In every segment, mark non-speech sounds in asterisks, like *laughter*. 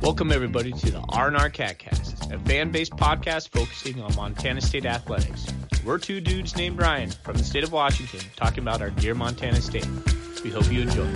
Welcome, everybody, to the R&R CatCast, a fan-based podcast focusing on Montana State athletics. We're two dudes named Ryan from the state of Washington talking about our dear Montana State. We hope you enjoy.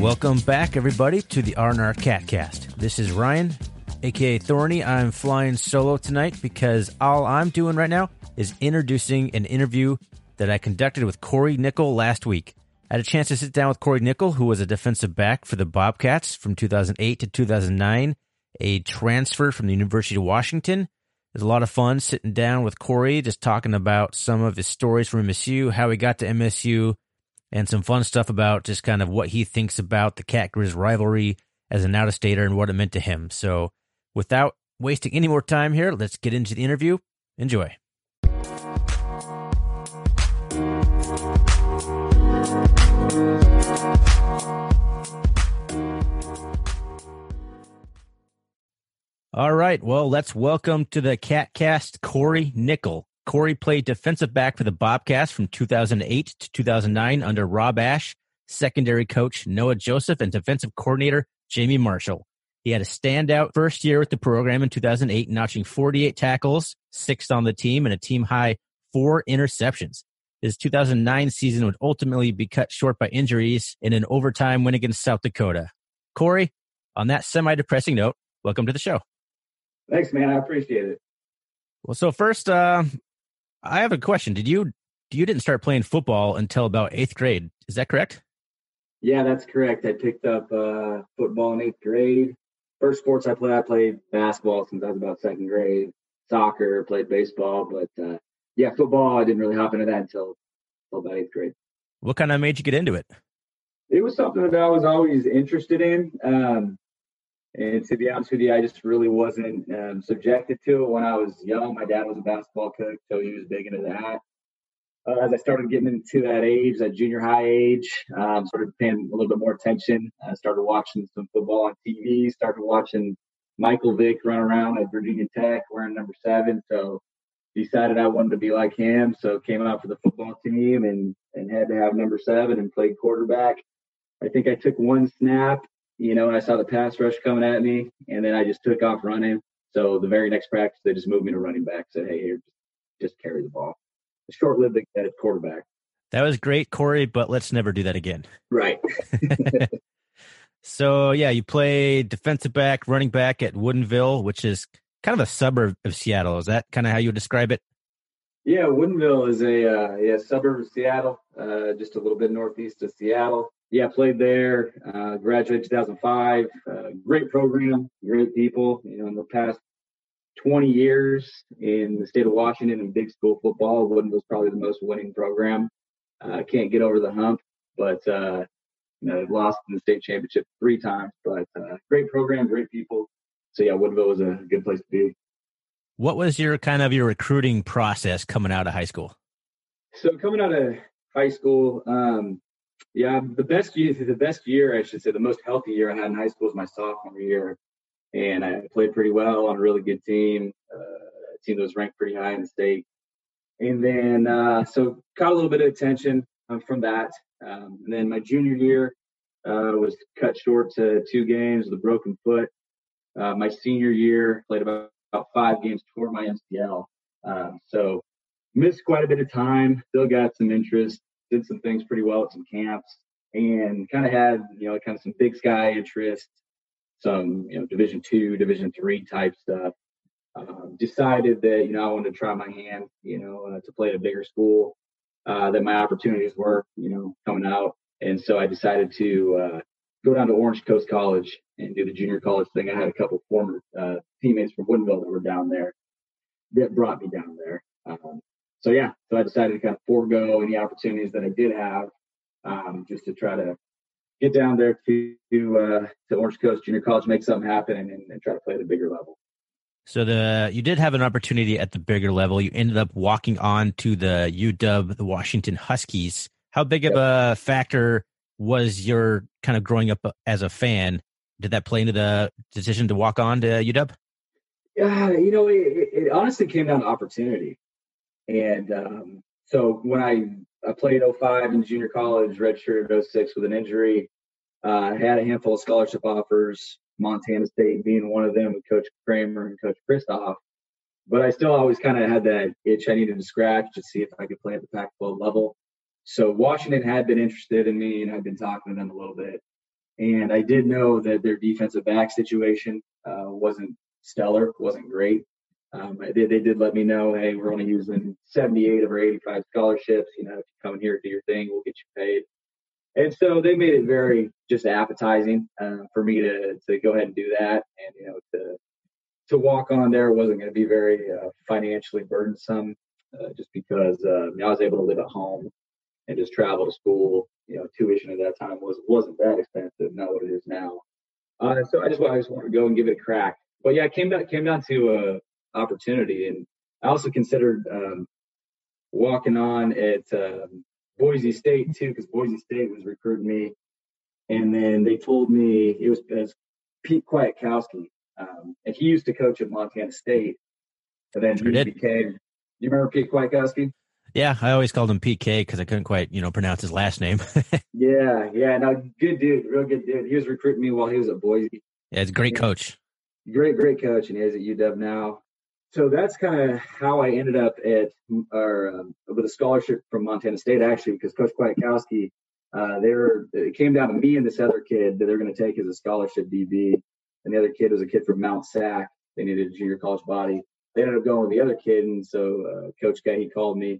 Welcome back, everybody, to the R&R CatCast. This is Ryan, aka Thorny. I'm flying solo tonight because all I'm doing right now is introducing an interview that I conducted with Corey Nickel last week. I had a chance to sit down with Corey Nickel, who was a defensive back for the Bobcats from 2008 to 2009, a transfer from the University of Washington. It was a lot of fun sitting down with Corey, just talking about some of his stories from MSU, how he got to MSU, and some fun stuff about just kind of what he thinks about the Cat Grizz rivalry as an out-of-stater and what it meant to him. So without wasting any more time here, let's get into the interview. Enjoy. All right. Well, let's welcome to the CatCast Corey Nickel. Corey played defensive back for the Bobcats from 2008 to 2009 under Rob Ash, secondary coach Noah Joseph, and defensive coordinator Jamie Marshall. He had a standout first year with the program in 2008, notching 48 tackles, sixth on the team, and a team high four interceptions. His 2009 season would ultimately be cut short by injuries in an overtime win against South Dakota. Corey, on that semi depressing note, welcome to the show. Thanks, man. I appreciate it. Well, so first, uh, I have a question. Did you you didn't start playing football until about eighth grade? Is that correct? Yeah, that's correct. I picked up uh, football in eighth grade. First sports I played, I played basketball since I was about second grade. Soccer, played baseball, but uh, yeah, football. I didn't really hop into that until, until about eighth grade. What kind of made you get into it? It was something that I was always interested in. Um, and to be honest with you, I just really wasn't um, subjected to it when I was young. My dad was a basketball coach, so he was big into that. Uh, as I started getting into that age, that junior high age, um, started paying a little bit more attention. I started watching some football on TV, started watching Michael Vick run around at Virginia Tech wearing number seven. So decided I wanted to be like him. So came out for the football team and, and had to have number seven and played quarterback. I think I took one snap you know, and I saw the pass rush coming at me, and then I just took off running. So the very next practice, they just moved me to running back. Said, "Hey, here, just, just carry the ball." Short-lived at quarterback. That was great, Corey, but let's never do that again. Right. *laughs* *laughs* so yeah, you play defensive back, running back at Woodinville, which is kind of a suburb of Seattle. Is that kind of how you would describe it? Yeah, Woodinville is a uh, yeah suburb of Seattle, uh, just a little bit northeast of Seattle yeah, played there. Uh, graduated 2005. Uh, great program, great people. You know, in the past 20 years in the state of Washington in big school football, was probably the most winning program. Uh, can't get over the hump, but uh, you know, lost in the state championship three times. But uh, great program, great people. So yeah, Woodinville was a good place to be. What was your kind of your recruiting process coming out of high school? So coming out of high school, um, yeah, the best year, the best year, I should say, the most healthy year I had in high school was my sophomore year, and I played pretty well on a really good team, uh, a team that was ranked pretty high in the state. And then, uh, so caught a little bit of attention um, from that. Um, and then my junior year uh, was cut short to two games with a broken foot. Uh, my senior year played about, about five games, tore my MCL. Um, so missed quite a bit of time. Still got some interest did some things pretty well at some camps and kind of had, you know, kind of some big sky interest, some, you know, division two, division three type stuff. Um, decided that, you know, I wanted to try my hand, you know, uh, to play at a bigger school, uh, that my opportunities were, you know, coming out. And so I decided to, uh, go down to Orange Coast College and do the junior college thing. I had a couple former, uh, teammates from Woodinville that were down there that brought me down there. Um, so yeah, so I decided to kind of forego any opportunities that I did have, um, just to try to get down there to uh, to Orange Coast Junior College, make something happen, and, and try to play at a bigger level. So the you did have an opportunity at the bigger level. You ended up walking on to the UW, the Washington Huskies. How big of a factor was your kind of growing up as a fan did that play into the decision to walk on to UW? Yeah, you know, it, it honestly came down to opportunity. And um, so when I I played 05 in junior college, redshirted 06 with an injury. Uh, had a handful of scholarship offers, Montana State being one of them with Coach Kramer and Coach Christoph. But I still always kind of had that itch I needed to scratch to see if I could play at the Pac-12 level. So Washington had been interested in me, and I'd been talking to them a little bit. And I did know that their defensive back situation uh, wasn't stellar, wasn't great. Um, they, they did let me know, hey, we're only using 78 of our 85 scholarships. You know, if you come in here, do your thing, we'll get you paid. And so they made it very just appetizing uh, for me to to go ahead and do that, and you know to to walk on there wasn't going to be very uh, financially burdensome, uh, just because uh, I was able to live at home and just travel to school. You know, tuition at that time was wasn't that expensive, not what it is now. Uh, so I just I just wanted to go and give it a crack. But yeah, came down came down to a opportunity. And I also considered um, walking on at um, Boise State too, because Boise State was recruiting me. And then they told me it was, it was Pete Kwiatkowski, um, and he used to coach at Montana State. And then sure he did. became. You remember Pete Kwiatkowski? Yeah, I always called him PK because I couldn't quite, you know, pronounce his last name. *laughs* yeah, yeah, no, good dude, real good dude. He was recruiting me while he was at Boise. Yeah, it's a great coach. Great, great coach, and he's at UW now so that's kind of how I ended up at or um, with a scholarship from Montana State actually because Coach Kwiatkowski uh, they were it came down to me and this other kid that they're going to take as a scholarship DB and the other kid was a kid from Mount Sac. They needed a junior college body. They ended up going with the other kid and so uh, Coach K he called me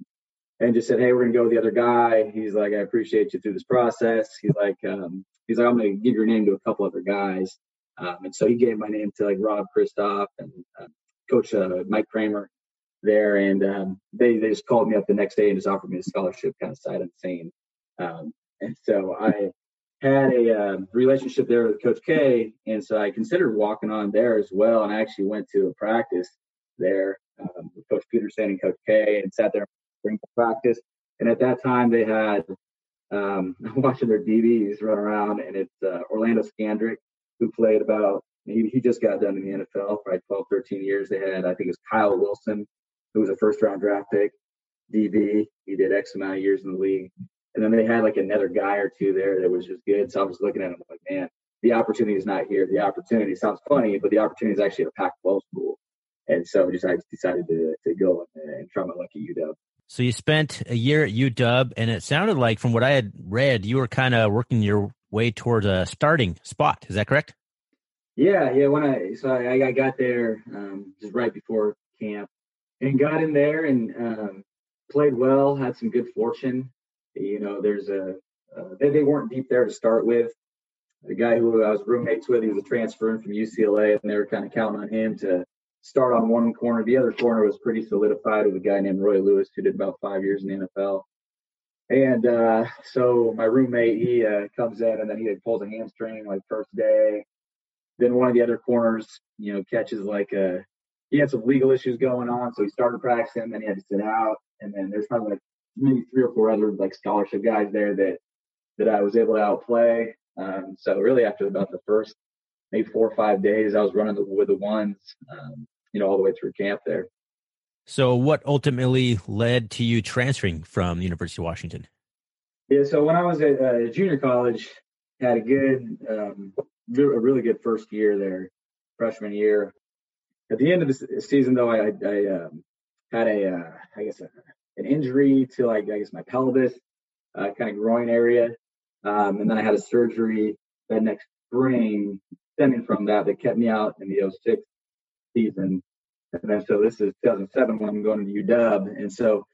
and just said hey we're going to go with the other guy. He's like I appreciate you through this process. He's like um, he's like I'm going to give your name to a couple other guys. Um, and so he gave my name to like Rob Christoph and uh, Coach uh, Mike Kramer there, and um, they they just called me up the next day and just offered me a scholarship, kind of sight unseen. Um, and so I had a uh, relationship there with Coach K, and so I considered walking on there as well. And I actually went to a practice there um, with Coach Petersen and Coach K, and sat there during practice. And at that time, they had um, *laughs* watching their DBs run around, and it's uh, Orlando Scandrick, who played about he, he just got done in the NFL like 12, 13 years. They had, I think it was Kyle Wilson, who was a first round draft pick, DB. He did X amount of years in the league. And then they had like another guy or two there that was just good. So I was looking at him like, man, the opportunity is not here. The opportunity sounds funny, but the opportunity is actually at a Pac 12 school. And so just I decided to, to go and, and try my luck at UW. So you spent a year at UW, and it sounded like, from what I had read, you were kind of working your way towards a starting spot. Is that correct? Yeah, yeah. When I so I, I got there um, just right before camp and got in there and um, played well. Had some good fortune. You know, there's a uh, they, they weren't deep there to start with. The guy who I was roommates with, he was a transfer from UCLA, and they were kind of counting on him to start on one corner. The other corner was pretty solidified with a guy named Roy Lewis, who did about five years in the NFL. And uh, so my roommate, he uh, comes in and then he pulls a hamstring like first day. Then one of the other corners, you know, catches like a he had some legal issues going on, so he started practicing, then he had to sit out, and then there's probably like maybe three or four other like scholarship guys there that that I was able to outplay. Um, so really, after about the first maybe four or five days, I was running the, with the ones, um, you know, all the way through camp there. So, what ultimately led to you transferring from the University of Washington? Yeah, so when I was at uh, junior college, had a good um, a really good first year there, freshman year. At the end of the season, though, I, I um, had a, uh, I guess, a, an injury to like, I guess, my pelvis, uh, kind of groin area, um, and then I had a surgery that next spring stemming from that that kept me out in the 06 season. And then so this is 2007 when I'm going to UW, and so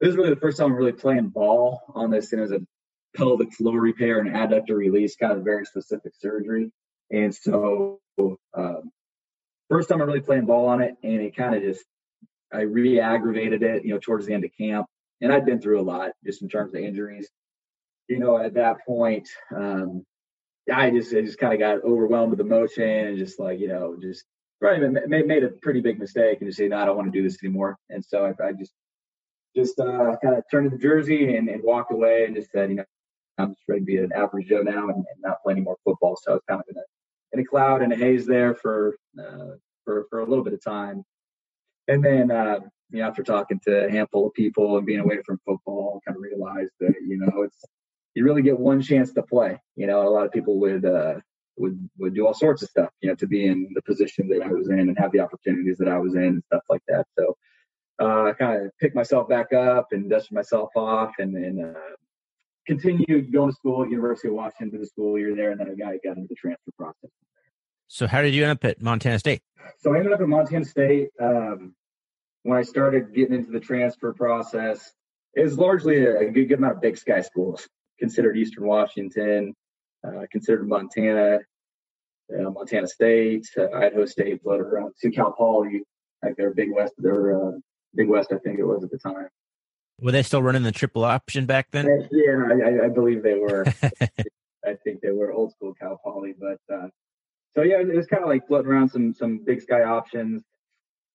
this is really the first time I'm really playing ball on this, and it was a pelvic floor repair and adductor release, kind of very specific surgery. And so, um, first time I'm really playing ball on it, and it kind of just, I re aggravated it, you know, towards the end of camp. And I'd been through a lot just in terms of injuries. You know, at that point, um, I just, I just kind of got overwhelmed with emotion and just like, you know, just probably made, made a pretty big mistake and just say, no, I don't want to do this anymore. And so I, I just, just uh, kind of turned in the jersey and, and walked away and just said, you know, I'm just ready to be an average Joe now and, and not play any more football. So I was kind of in a in a cloud and a haze there for uh, for for a little bit of time, and then uh, you know, after talking to a handful of people and being away from football, kind of realized that you know it's you really get one chance to play. You know, a lot of people would uh, would would do all sorts of stuff, you know, to be in the position that I was in and have the opportunities that I was in and stuff like that. So uh, I kind of picked myself back up and dusted myself off and, and uh, continued going to school at University of Washington for the school year there, and then I got, got into the transfer process. So how did you end up at Montana State? So I ended up at Montana State. Um, when I started getting into the transfer process, it was largely a good, good amount of big sky schools considered Eastern Washington, uh, considered Montana, uh, Montana State, uh, Idaho State floated around to Cal Poly, like they're Big West, they're uh, Big West, I think it was at the time. Were they still running the triple option back then? Yeah, I, I believe they were. *laughs* I think they were old school Cal Poly, but uh, so yeah, it was kind of like floating around some some Big Sky options,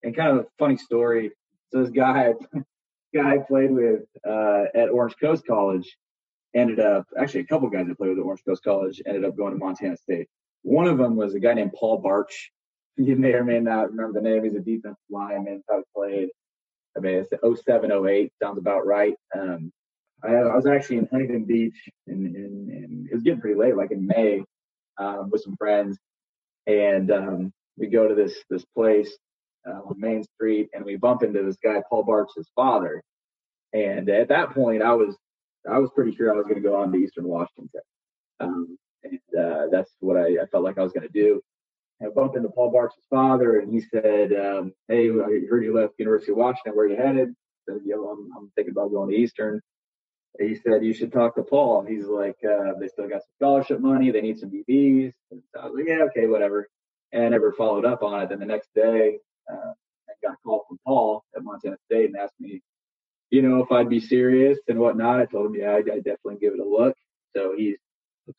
and kind of a funny story. So this guy, *laughs* guy I played with uh, at Orange Coast College, ended up actually a couple guys that played with at Orange Coast College ended up going to Montana State. One of them was a guy named Paul Barch. *laughs* You may or may not remember the name. He's a defensive lineman. Probably played. I mean, it's 07, 08, sounds about right. Um, I, I, was actually in Huntington Beach, and, it was getting pretty late, like in May, um, with some friends, and um, we go to this this place uh, on Main Street, and we bump into this guy, Paul Barch's father. And at that point, I was I was pretty sure I was going to go on to Eastern Washington. Um, and uh, that's what I, I, felt like I was going to do. I bumped into Paul Barch's father, and he said, um, "Hey, I heard you left University of Washington. Where you headed?" I said, "Yo, I'm, I'm thinking about going to Eastern." He said, "You should talk to Paul." He's like, uh, "They still got some scholarship money. They need some DBs." And so I was like, "Yeah, okay, whatever." And I never followed up on it. Then the next day, uh, I got a call from Paul at Montana State and asked me you know, if I'd be serious and whatnot. I told him, yeah, I'd, I'd definitely give it a look. So he's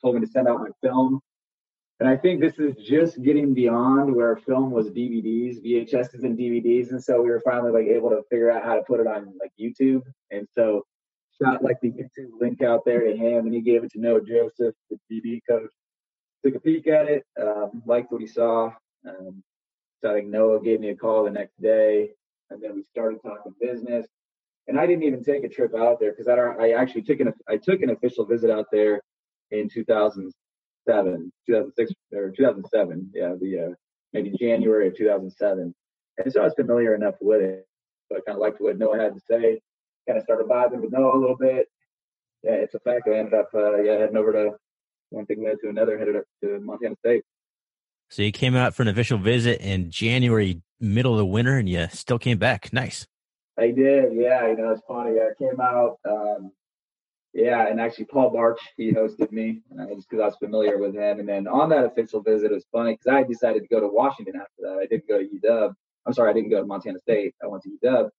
told me to send out my film. And I think this is just getting beyond where film was DVDs, VHSs and DVDs. And so we were finally like able to figure out how to put it on like YouTube. And so shot like the YouTube link out there to him and he gave it to Noah Joseph, the DB coach. Took a peek at it, um, liked what he saw. Um, so I think Noah gave me a call the next day and then we started talking business and I didn't even take a trip out there because I I actually took an I took an official visit out there in 2007, 2006 or 2007. Yeah, the uh, maybe January of 2007. And so I was familiar enough with it. So I kind of liked what Noah had to say. Kind of started vibing with Noah a little bit. Yeah, it's a fact. I ended up uh, yeah heading over to one thing led to another. Headed up to Montana State. So you came out for an official visit in January, middle of the winter, and you still came back. Nice. I did, yeah. You know, it's funny. I came out, um, yeah, and actually Paul Barch he hosted me uh, just because I was familiar with him. And then on that official visit, it was funny because I decided to go to Washington after that. I didn't go to UW. I'm sorry, I didn't go to Montana State. I went to UW.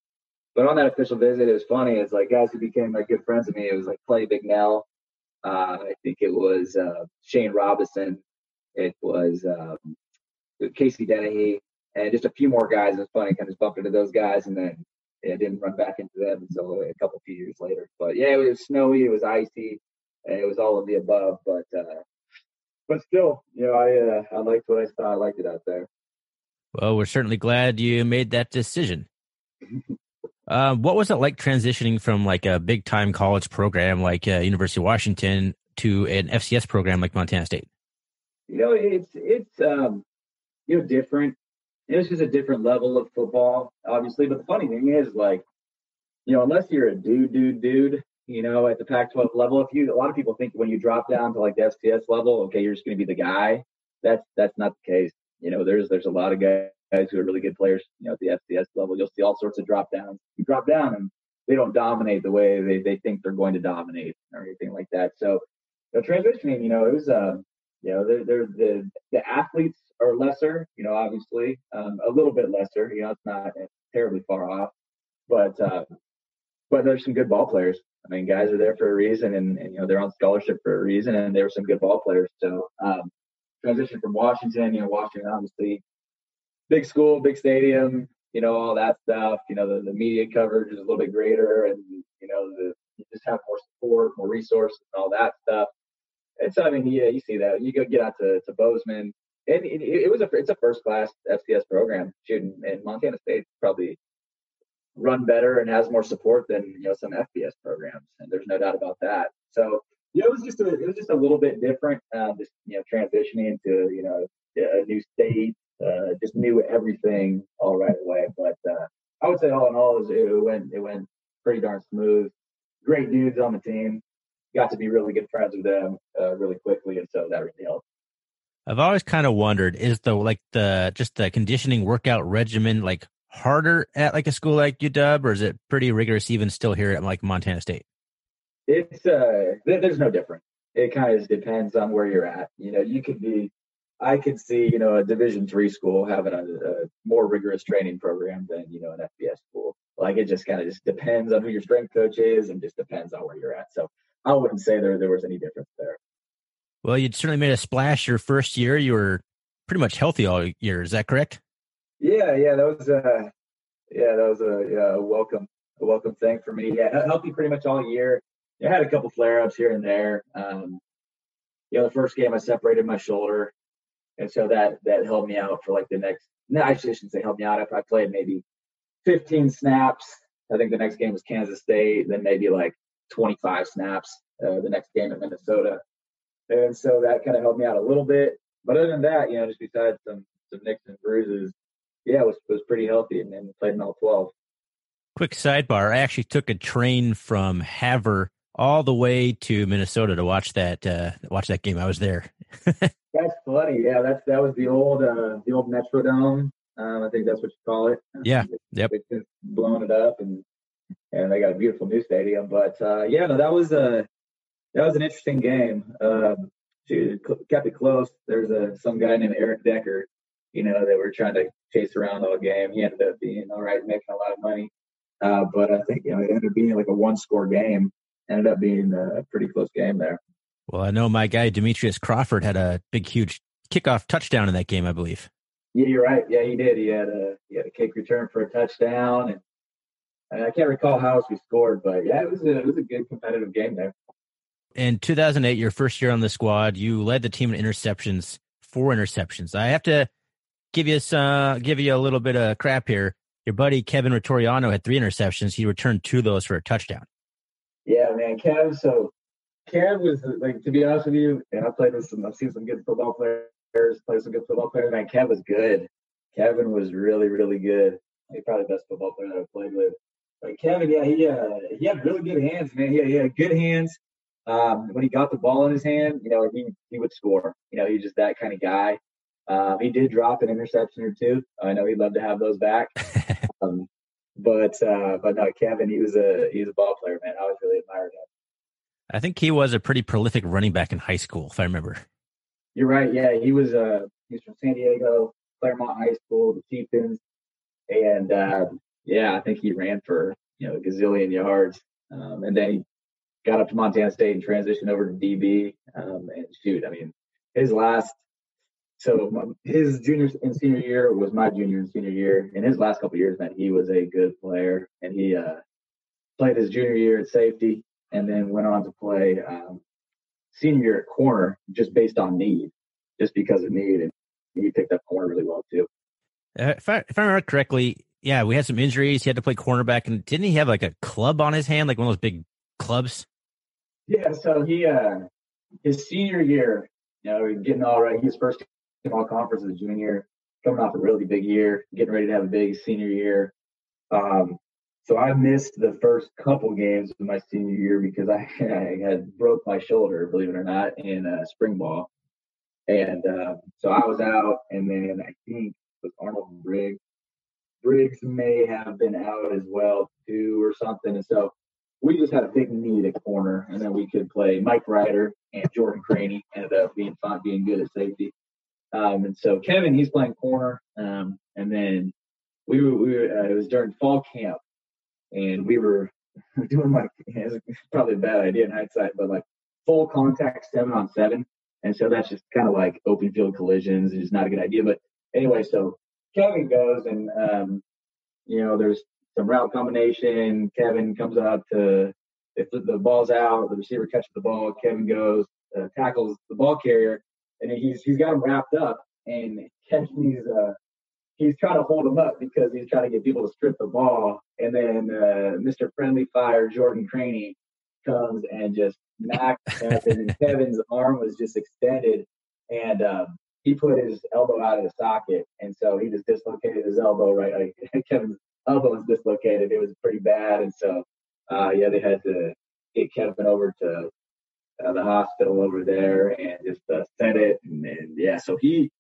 But on that official visit, it was funny. It's like guys who became like good friends of me. It was like Clay Bignell. Uh, I think it was uh, Shane Robinson. It was um, Casey Dennehy and just a few more guys. It was funny, kind of just bumped into those guys, and then I didn't run back into them until a couple few years later. But yeah, it was snowy, it was icy, it was all of the above. But uh, but still, you know, I uh, I liked what I saw. I liked it out there. Well, we're certainly glad you made that decision. *laughs* uh, what was it like transitioning from like a big time college program like uh, University of Washington to an FCS program like Montana State? You know, it's it's um, you know different it was just a different level of football, obviously. But the funny thing is, like, you know, unless you're a dude, dude, dude, you know, at the Pac-12 level, if you, a lot of people think when you drop down to like the FCS level, okay, you're just going to be the guy. That's that's not the case. You know, there's there's a lot of guys who are really good players. You know, at the FCS level, you'll see all sorts of drop downs. You drop down and they don't dominate the way they, they think they're going to dominate or anything like that. So, you know, transitioning, you know, it was, uh, you know, they're, they're the the athletes are lesser, you know, obviously, um, a little bit lesser. You know, it's not terribly far off, but uh, but there's some good ball players. I mean, guys are there for a reason, and, and you know they're on scholarship for a reason, and there were some good ball players. So um, transition from Washington, you know, Washington obviously big school, big stadium, you know, all that stuff. You know, the, the media coverage is a little bit greater, and you know, the you just have more support, more resources, and all that stuff. And so, I mean, yeah, you see that. You go get out to, to Bozeman, and it, it, was a it's a first class FCS program. Shooting and Montana State probably run better and has more support than you know some FBS programs, and there's no doubt about that. So yeah, it was just a it was just a little bit different. Um, just you know transitioning into you know a new state, uh, just knew everything all right away. But uh, I would say all in all, it, it went it went pretty darn smooth. Great dudes on the team. Got to be really good friends with them uh, really quickly, and so that really helped. I've always kind of wondered is the like the just the conditioning workout regimen like harder at like a school like UW, or is it pretty rigorous even still here at like Montana State? It's uh, there's no difference. It kind of depends on where you're at. You know, you could be. I could see, you know, a Division three school having a, a, more rigorous training program than you know an FBS school. Like it just kind of just depends on who your strength coach is, and just depends on where you're at. So I wouldn't say there there was any difference there. Well, you'd certainly made a splash your first year. You were pretty much healthy all year. Is that correct? Yeah, yeah, that was uh yeah, that was a, yeah, a welcome a welcome thing for me. Yeah, healthy pretty much all year. I had a couple flare ups here and there. Um, you know, the first game I separated my shoulder, and so that that held me out for like the next. No, I shouldn't say help me out. I played maybe 15 snaps. I think the next game was Kansas State. Then maybe like 25 snaps. Uh, the next game at Minnesota, and so that kind of helped me out a little bit. But other than that, you know, just besides some some nicks and bruises, yeah, it was was pretty healthy and, and played in all 12. Quick sidebar: I actually took a train from Havre all the way to Minnesota to watch that uh, watch that game. I was there. *laughs* that's funny. Yeah, that's that was the old uh, the old Metrodome. Um, I think that's what you call it. Yeah. yep. They've blown it up and and they got a beautiful new stadium. But uh, yeah, no, that was a that was an interesting game. Uh, to, kept it close. There's a some guy named Eric Decker. You know, they were trying to chase around all game. He ended up being all right, making a lot of money. Uh, but I think you know it ended up being like a one score game ended up being a pretty close game there. Well, I know my guy Demetrius Crawford had a big, huge kickoff touchdown in that game, I believe. Yeah, you're right. Yeah, he did. He had a he had a kick return for a touchdown, and, and I can't recall how else we scored, but yeah, it was a, it was a good competitive game there. In 2008, your first year on the squad, you led the team in interceptions, four interceptions. I have to give you some, uh, give you a little bit of crap here. Your buddy Kevin Ritoriano had three interceptions. He returned two of those for a touchdown. Yeah, man, Kev. So Kev was like, to be honest with you, and I played with some. I've seen some good football players, play some good football players. Man, Kev was good. Kevin was really, really good. He's probably the best football player that I've played with. But Kevin, yeah, he uh, he had really good hands, man. He had, he had good hands. Um, when he got the ball in his hand, you know, he he would score. You know, he's just that kind of guy. Um, he did drop an interception or two. I know he'd love to have those back. *laughs* Um, but uh, but no, Kevin, he was a he was a ball player, man. I was really admired him. I think he was a pretty prolific running back in high school, if I remember. You're right. Yeah, he was. Uh, he's from San Diego, Claremont High School, the Chieftains, and uh, yeah, I think he ran for you know a gazillion yards, um, and then he got up to Montana State and transitioned over to DB. Um, and shoot, I mean, his last so his junior and senior year was my junior and senior year. In his last couple years, man, he was a good player, and he uh, played his junior year at safety, and then went on to play um, senior year at corner, just based on need, just because of need, and he picked up corner really well too. Uh, if I if I remember correctly, yeah, we had some injuries. He had to play cornerback, and didn't he have like a club on his hand, like one of those big clubs? Yeah, so he uh, his senior year, you know, getting all right. He's first all conference as a junior, coming off a really big year, getting ready to have a big senior year. Um, so I missed the first couple games of my senior year because I, *laughs* I had broke my shoulder, believe it or not, in a spring ball. And uh, so I was out, and then I think it was Arnold Briggs. Briggs may have been out as well too, or something. And so we just had a big need at corner, and then we could play Mike Ryder and Jordan Craney ended up being fine, being good at safety. Um, and so Kevin, he's playing corner. Um, and then we were, we were uh, it was during fall camp and we were *laughs* doing like, *laughs* it's probably a bad idea in hindsight, but like full contact seven on seven. And so that's just kind of like open field collisions. It's not a good idea. But anyway, so Kevin goes and, um, you know, there's some route combination. Kevin comes up to, if the, ball's out, the receiver catches the ball. Kevin goes, uh, tackles the ball carrier and he's he's got him wrapped up, and Kenny's uh, he's trying to hold him up because he's trying to get people to strip the ball. And then uh, Mr. Friendly Fire, Jordan Craney, comes and just knocks Kevin. and *laughs* Kevin's arm was just extended, and um, he put his elbow out of the socket, and so he just dislocated his elbow. Right, like *laughs* Kevin's elbow was dislocated. It was pretty bad, and so uh, yeah, they had to get Kevin over to uh, the hospital over there and just uh, set it. And, and yeah, so he,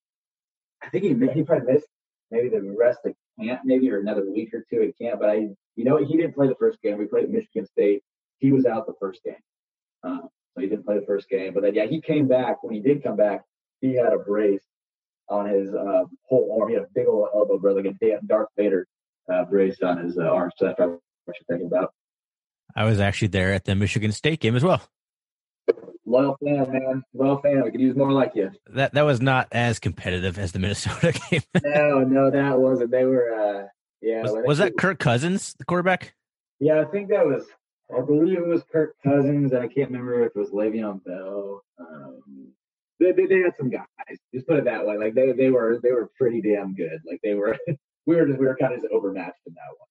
I think he he probably missed maybe the rest of camp, maybe or another week or two at camp. But I, you know, he didn't play the first game. We played at Michigan State. He was out the first game, um, so he didn't play the first game. But then, yeah, he came back. When he did come back, he had a brace on his uh, whole arm. He had a big old elbow, brother, like a Darth Vader uh, brace on his uh, arm. So that's what you're thinking about. I was actually there at the Michigan State game as well. Loyal fan, man. Loyal fan. We could use more like you. That that was not as competitive as the Minnesota *laughs* game. no, no, that wasn't. They were. uh Yeah. Was, was that Kirk Cousins, the quarterback? Yeah, I think that was. I believe it was Kirk Cousins, and I can't remember if it was Le'Veon Bell. Um, they, they, they had some guys. Just put it that way. Like they they were they were pretty damn good. Like they were. *laughs* we were just we were kind of just overmatched in that one.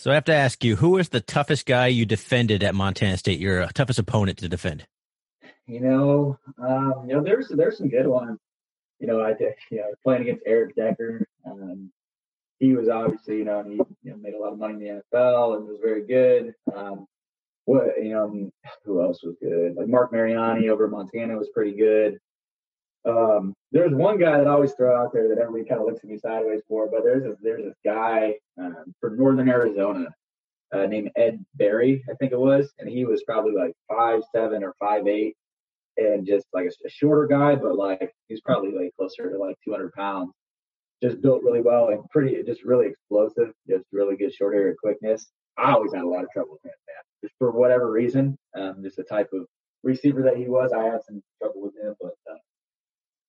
So I have to ask you, who was the toughest guy you defended at Montana State? Your uh, toughest opponent to defend? You know, um, you know, there's there's some good ones. You know, I did, you know, playing against Eric Decker. Um, he was obviously, you know, he you know, made a lot of money in the NFL and was very good. Um, what you know, who else was good? Like Marc Mariani over Montana was pretty good. Um, there's one guy that I always throw out there that everybody kind of looks at me sideways for, but there's this, there's this guy um, from Northern Arizona uh, named Ed Berry, I think it was, and he was probably like five seven or five eight, and just like a, a shorter guy, but like he's probably like closer to like 200 pounds. Just built really well and pretty, just really explosive, just really good short area quickness. I always had a lot of trouble with him, man. Just for whatever reason, um, just the type of receiver that he was, I had some trouble with him, but uh,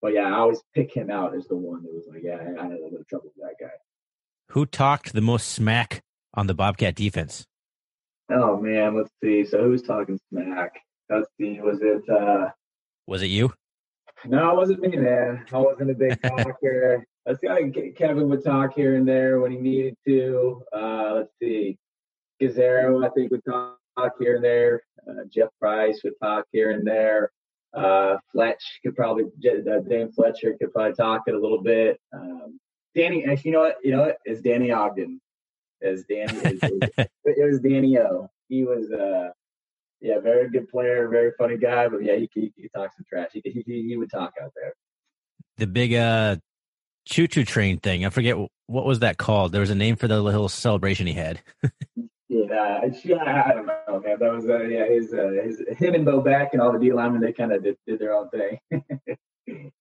but yeah, I always pick him out as the one that was like, yeah, I had a little bit of trouble with that guy. Who talked the most smack on the Bobcat defense? Oh man, let's see. So who's talking smack? Let's see. Was it? uh Was it you? No, it wasn't me, man. I wasn't a big *laughs* talker. let's see. Kevin would talk here and there when he needed to. Uh Let's see. Gazzaro, I think, would talk here and there. Uh, Jeff Price would talk here and there. Uh, Fletch could probably uh, Dan Fletcher could probably talk it a little bit. Um, Danny, actually, you know what? You know what? It's Danny Ogden. As Danny, it, *laughs* it was Danny O. He was, uh, yeah, very good player, very funny guy. But yeah, he he, he talk some trash. He, he he would talk out there. The big uh, choo choo train thing. I forget what was that called. There was a name for the little celebration he had. *laughs* Yeah, I don't know, man. That was uh, yeah, his, uh, his him and Bo Beck and all the D linemen. They kind of did, did their own thing. *laughs*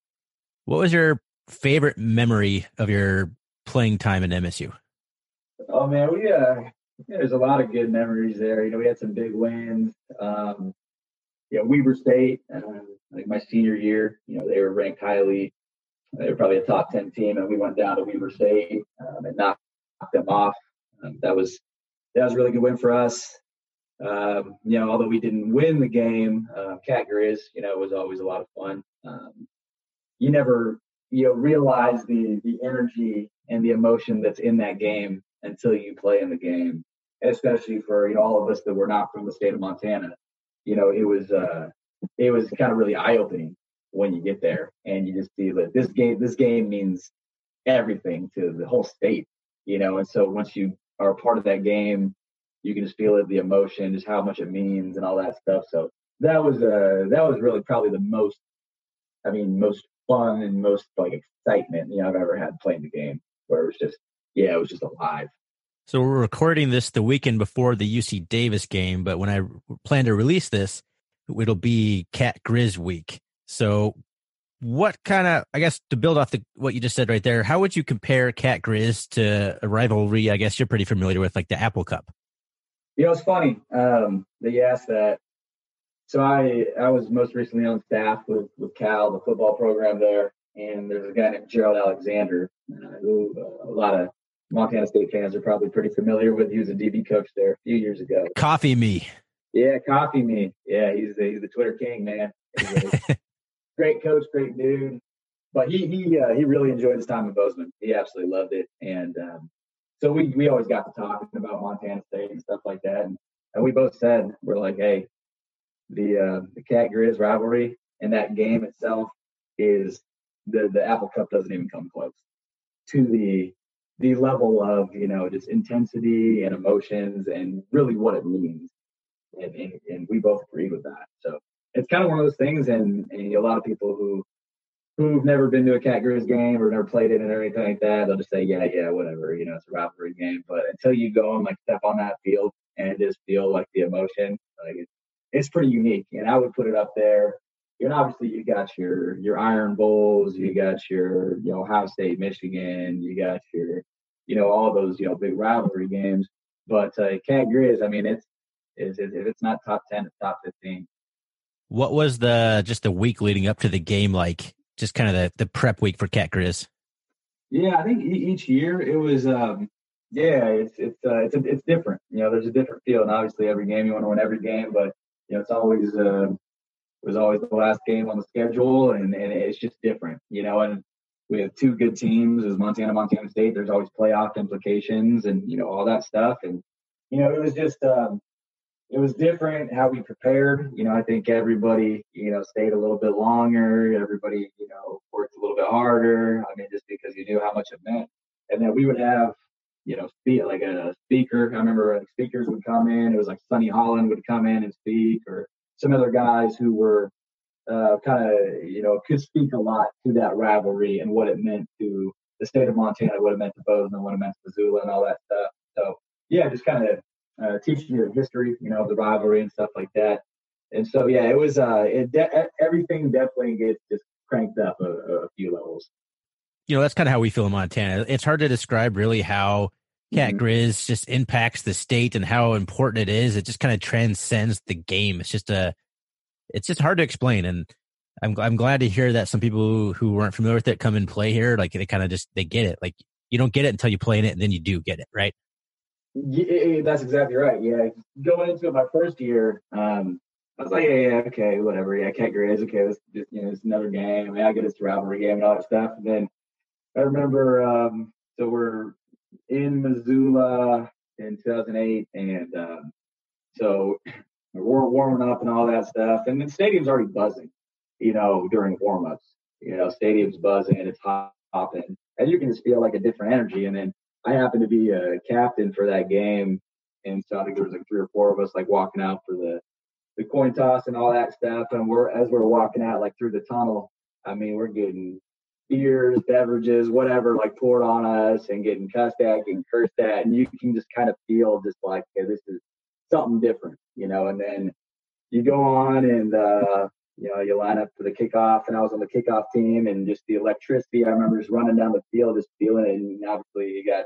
what was your favorite memory of your playing time in MSU? Oh man, we uh, yeah, there's a lot of good memories there. You know, we had some big wins. Um, yeah, Weber State, uh, like my senior year, you know, they were ranked highly. They were probably a top ten team, and we went down to Weber State um, and knocked them off. Um, that was that was a really good win for us. Um, you know, although we didn't win the game, uh, Cat Grizz, you know, was always a lot of fun. Um, you never, you know, realize the the energy and the emotion that's in that game until you play in the game. Especially for you know all of us that were not from the state of Montana, you know, it was uh, it was kind of really eye opening when you get there and you just see that this game this game means everything to the whole state, you know. And so once you are a part of that game, you can just feel it, the emotion, just how much it means, and all that stuff. So that was uh that was really probably the most, I mean, most fun and most like excitement you know I've ever had playing the game, where it was just yeah, it was just alive. So we're recording this the weekend before the UC Davis game, but when I plan to release this, it'll be Cat Grizz week. So what kind of i guess to build off the what you just said right there how would you compare cat grizz to a rivalry? I guess you're pretty familiar with like the apple cup. You know it's funny um that you asked that. So i i was most recently on staff with with cal the football program there and there's a guy named gerald alexander uh, who uh, a lot of montana state fans are probably pretty familiar with. He was a db coach there a few years ago. Coffee me. Yeah coffee me. Yeah he's the, he's the twitter king man *laughs* great coach, great dude. but he he uh, he really enjoyed his time in Bozeman. He absolutely loved it, and um, so we we always got to talking about Montana State and stuff like that, and, and we both said we're like, hey, the uh, the Cat Grizz rivalry and that game itself is the the Apple Cup doesn't even come close to the the level of you know just intensity and emotions and really what it means and, and, and we both agree with that so it's kind of one of those things and, and a lot of people who who've never been to a cat grizz game or never played it or anything like that they'll just say yeah yeah whatever you know it's a rivalry game but until you go and like step on that field and just feel like the emotion like it's, it's pretty unique and i would put it up there and obviously you got your your Iron Bowls, you got your you know Ohio State, Michigan, you got your you know all those you know big rivalry games. But uh, Cat Grizz, I mean, it's is if it's not top ten, it's top fifteen. What was the just the week leading up to the game like? Just kind of the the prep week for Cat Grizz. Yeah, I think each year it was. um yeah, it's it's uh, it's it's different. You know, there's a different feel, and obviously every game you want to win every game, but you know it's always uh, it was always the last game on the schedule, and, and it's just different, you know. And we have two good teams, as Montana, Montana State. There's always playoff implications, and you know all that stuff. And you know, it was just um, it was different how we prepared. You know, I think everybody, you know, stayed a little bit longer. Everybody, you know, worked a little bit harder. I mean, just because you knew how much it meant. And then we would have, you know, speak like a speaker. I remember like speakers would come in. It was like Sonny Holland would come in and speak, or some other guys who were uh, kind of, you know, could speak a lot to that rivalry and what it meant to the state of Montana, what it meant to Bozeman, what it meant to Missoula, and all that stuff. So, yeah, just kind of uh, teaching you the history, you know, the rivalry and stuff like that. And so, yeah, it was, uh, it de- everything definitely gets just cranked up a, a few levels. You know, that's kind of how we feel in Montana. It's hard to describe really how Cat mm-hmm. Grizz just impacts the state and how important it is. It just kind of transcends the game. It's just a, it's just hard to explain. And I'm I'm glad to hear that some people who, who weren't familiar with it come and play here. Like they kind of just they get it. Like you don't get it until you play in it, and then you do get it, right? Yeah, that's exactly right. Yeah, going into my first year, um, I was like, yeah, yeah, okay, whatever. Yeah, Cat Grizz, okay, this just you know, it's another game. I, mean, I get it's a rivalry game and all that stuff. And then I remember, um, so we're in Missoula in 2008, and um, so we're warming up and all that stuff, and the stadium's already buzzing, you know, during warmups. You know, stadium's buzzing, and it's hopping, and you can just feel like a different energy. And then I happened to be a captain for that game, and so I think there was like three or four of us like walking out for the the coin toss and all that stuff. And we're as we're walking out like through the tunnel, I mean, we're getting beers, beverages, whatever, like poured on us and getting cussed at, getting cursed at. And you can just kind of feel just like, hey, this is something different, you know, and then you go on and, uh, you know, you line up for the kickoff and I was on the kickoff team and just the electricity. I remember just running down the field, just feeling it. And obviously you got,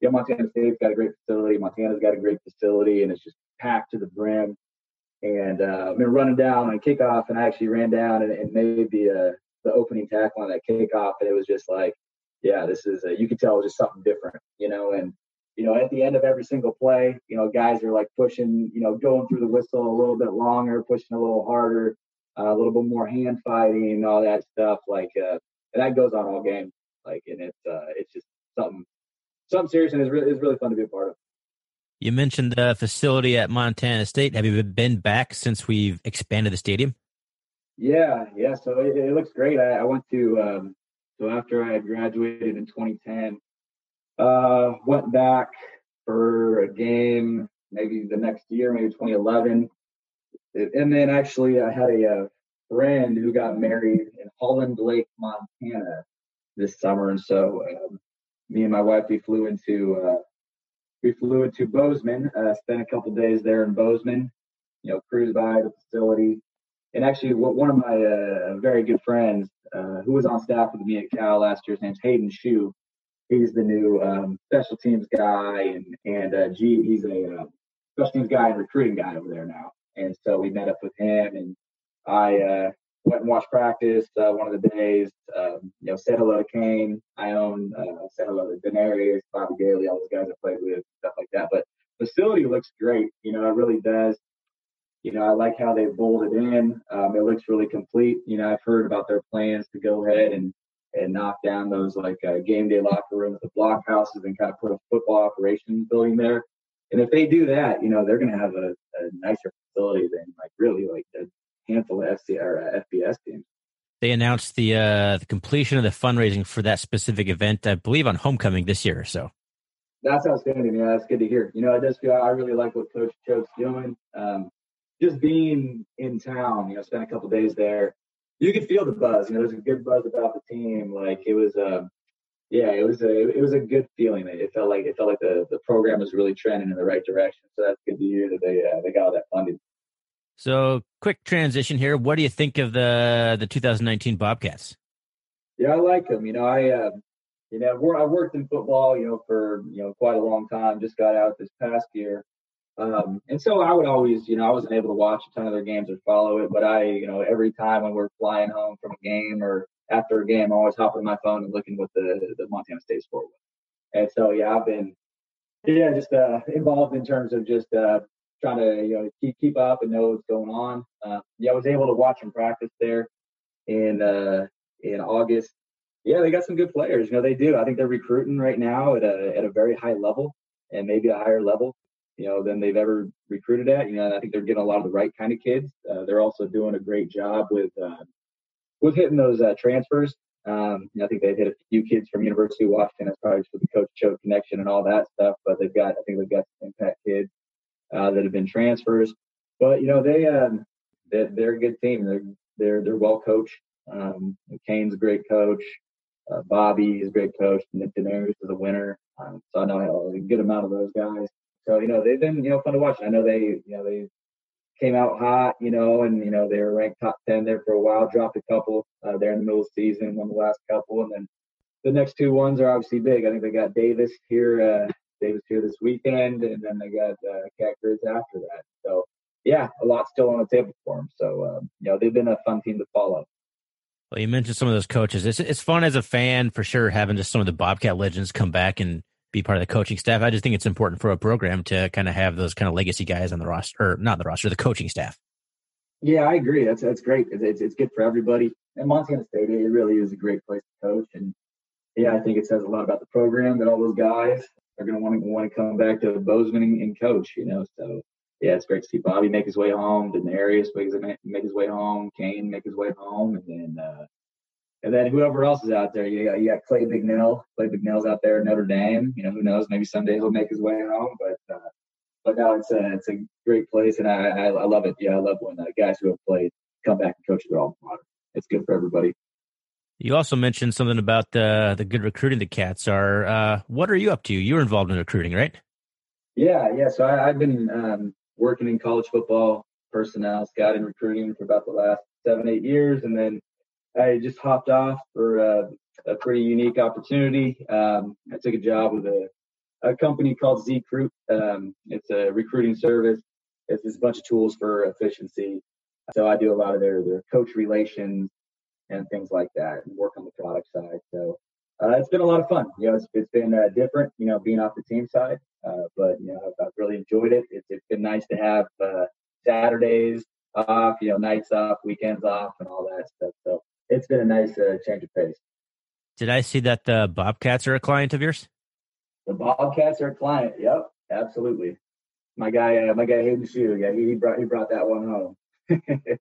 yeah, Montana State's got a great facility. Montana's got a great facility and it's just packed to the brim. And uh, I've been running down on kickoff and I actually ran down and, and made the, uh, the opening tackle on that kickoff, and it was just like, yeah, this is a, you could tell it was just something different, you know. And you know, at the end of every single play, you know, guys are like pushing, you know, going through the whistle a little bit longer, pushing a little harder, uh, a little bit more hand fighting and all that stuff. Like, uh, and that goes on all game. Like, and it's uh, it's just something something serious, and it's really it's really fun to be a part of. You mentioned the facility at Montana State. Have you been back since we've expanded the stadium? Yeah, yeah. So it, it looks great. I, I went to um, so after I had graduated in 2010, uh, went back for a game maybe the next year, maybe 2011, and then actually I had a, a friend who got married in Holland Lake, Montana, this summer, and so um, me and my wife we flew into uh, we flew into Bozeman, uh, spent a couple days there in Bozeman, you know, cruised by the facility, and actually one of my uh, very good friends uh, who was on staff with me at Cal last year, his name's Hayden Shu. He's the new um, special teams guy, and and uh, G, he's a uh, special teams guy and recruiting guy over there now. And so we met up with him, and I uh, went and watched practice uh, one of the days. Um, you know, said hello to Kane. Ioane uh, said hello to Denarius, Bobby Daly, all those guys I played with, stuff like that. But facility looks great. You know, it really does. You know, I like how they bolted in. Um, it looks really complete. You know, I've heard about their plans to go ahead and and knock down those like uh, game day locker rooms, the block houses, and kind of put a football operations building there. And if they do that, you know, they're going to have a, a, nicer facility than like really like a handful of FC or uh, FBS teams. They announced the uh, the completion of the fundraising for that specific event, I believe, on homecoming this year. or So that's outstanding. Yeah, that's good to hear. You know, I just feel I really like what Coach Choate's doing. Um, just being in town, you know, spent a couple days there. You could feel the buzz. You know, there's a good buzz about the team. Like it was, uh, yeah, it was a it was a good feeling. It felt like it felt like the the program was really trending in the right direction. So that's good to hear that they uh, they got all that funding. So, quick transition here. What do you think of the the 2019 Bobcats? Yeah, I like them. You know, I uh, you know I've worked in football, you know, for you know quite a long time. Just got out this past year, um, and so I would always, you know, I wasn't able to watch a ton of their games or follow it, but I, you know, every time when we're flying home from a game or after a game, I'm always hopping on my phone and looking what the the Montana State score was. And so, yeah, I've been, yeah, just uh, *laughs* involved in terms of just uh, trying to, you know, keep keep up and know what's going on. Uh, yeah, I was able to watch them practice there in uh, in August. Yeah, they got some good players. You know, they do. I think they're recruiting right now at a at a very high level and maybe a higher level you know, than they've ever recruited at. You know, I think they're getting a lot of the right kind of kids. Uh, they're also doing a great job with uh, with hitting those uh, transfers. Um, I think they've hit a few kids from University of Washington. That's probably for the coach Choate connection and all that stuff. But they've got, I think they've got some impact kids uh, that have been transfers. But you know, they um, they're, they're a good team. They're they're they're well coached. Um, Kane's a great coach. Uh, Bobby is a great coach. Nick Denarius is a winner. Um, so I know a good amount of those guys. So you know they've been you know fun to watch. I know they you know they came out hot, you know, and you know they were ranked top ten there for a while. Dropped a couple uh, there in the middle of the season, won the last couple, and then the next two ones are obviously big. I think they got Davis here, uh, Davis here this weekend, and then they got uh, Cat Griz after that. So yeah, a lot still on the table for them. So um, you know they've been a fun team to follow. Well, you mentioned some of those coaches. It's it's fun as a fan for sure having just some of the Bobcat legends come back and be part of the coaching staff. I just think it's important for a program to kind of have those kind of legacy guys on the roster, or not the roster, the coaching staff. Yeah, I agree. That's that's great. It's, it's good for everybody. And Montana State, it really is a great place to coach. And yeah, I think it says a lot about the program that all those guys are going to want to want to come back to Bozeman and, and, coach. You know, so yeah, it's great to see Bobby make his way home, Denarius make his, make his way home, Kane make his way home, and then uh, and then whoever else is out there, you got, you got Clay Bignell. Clay Bignell's out there at Notre Dame. You know, who knows? Maybe someday he'll make his way home. But uh, but now it's a it's a great place, and I I, I love it. Yeah, I love when uh, guys who have played come back and coach their alma mater. It's good for everybody. You also mentioned something about the the good recruiting the Cats are. Uh, what are you up to? You're involved in recruiting, right? Yeah, yeah. So I, have been um, working in college football personnel, scouting, recruiting for about the last seven, eight years, and then I just hopped off for a, a pretty unique opportunity. Um, I took a job with a, a company called ZCruit. Um, it's a recruiting service. It's just a bunch of tools for efficiency. So I do a lot of their, their coach relations and things like that and work on the product side. So uh, it's been a lot of fun. You know, it's, it's been uh, different, you know, being off the team side, uh, but, you know, I've, I've, really enjoyed it. It's, it's been nice to have uh, Saturdays off, you know, nights off, weekends off, and all that stuff. So it's been a nice uh, change of pace. Did I see that the Bobcats are a client of yours? The Bobcats are a client. Yep, absolutely. My guy, uh, my guy Hayden Shoe, yeah, he brought he brought that one home. *laughs*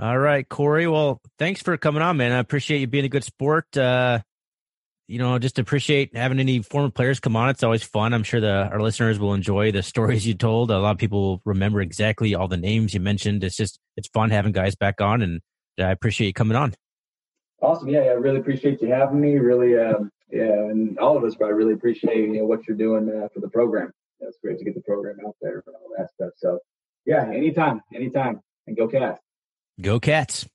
All right, Corey. Well, thanks for coming on, man. I appreciate you being a good sport. Uh, you know, just appreciate having any former players come on. It's always fun. I'm sure the our listeners will enjoy the stories you told. A lot of people will remember exactly all the names you mentioned. It's just it's fun having guys back on, and I appreciate you coming on. Awesome. Yeah, yeah I really appreciate you having me. Really, um, yeah, and all of us, but I really appreciate you know, what you're doing uh, for the program. Yeah, it's great to get the program out there and all that stuff. So, yeah, anytime, anytime, and go Cats. Go Cats.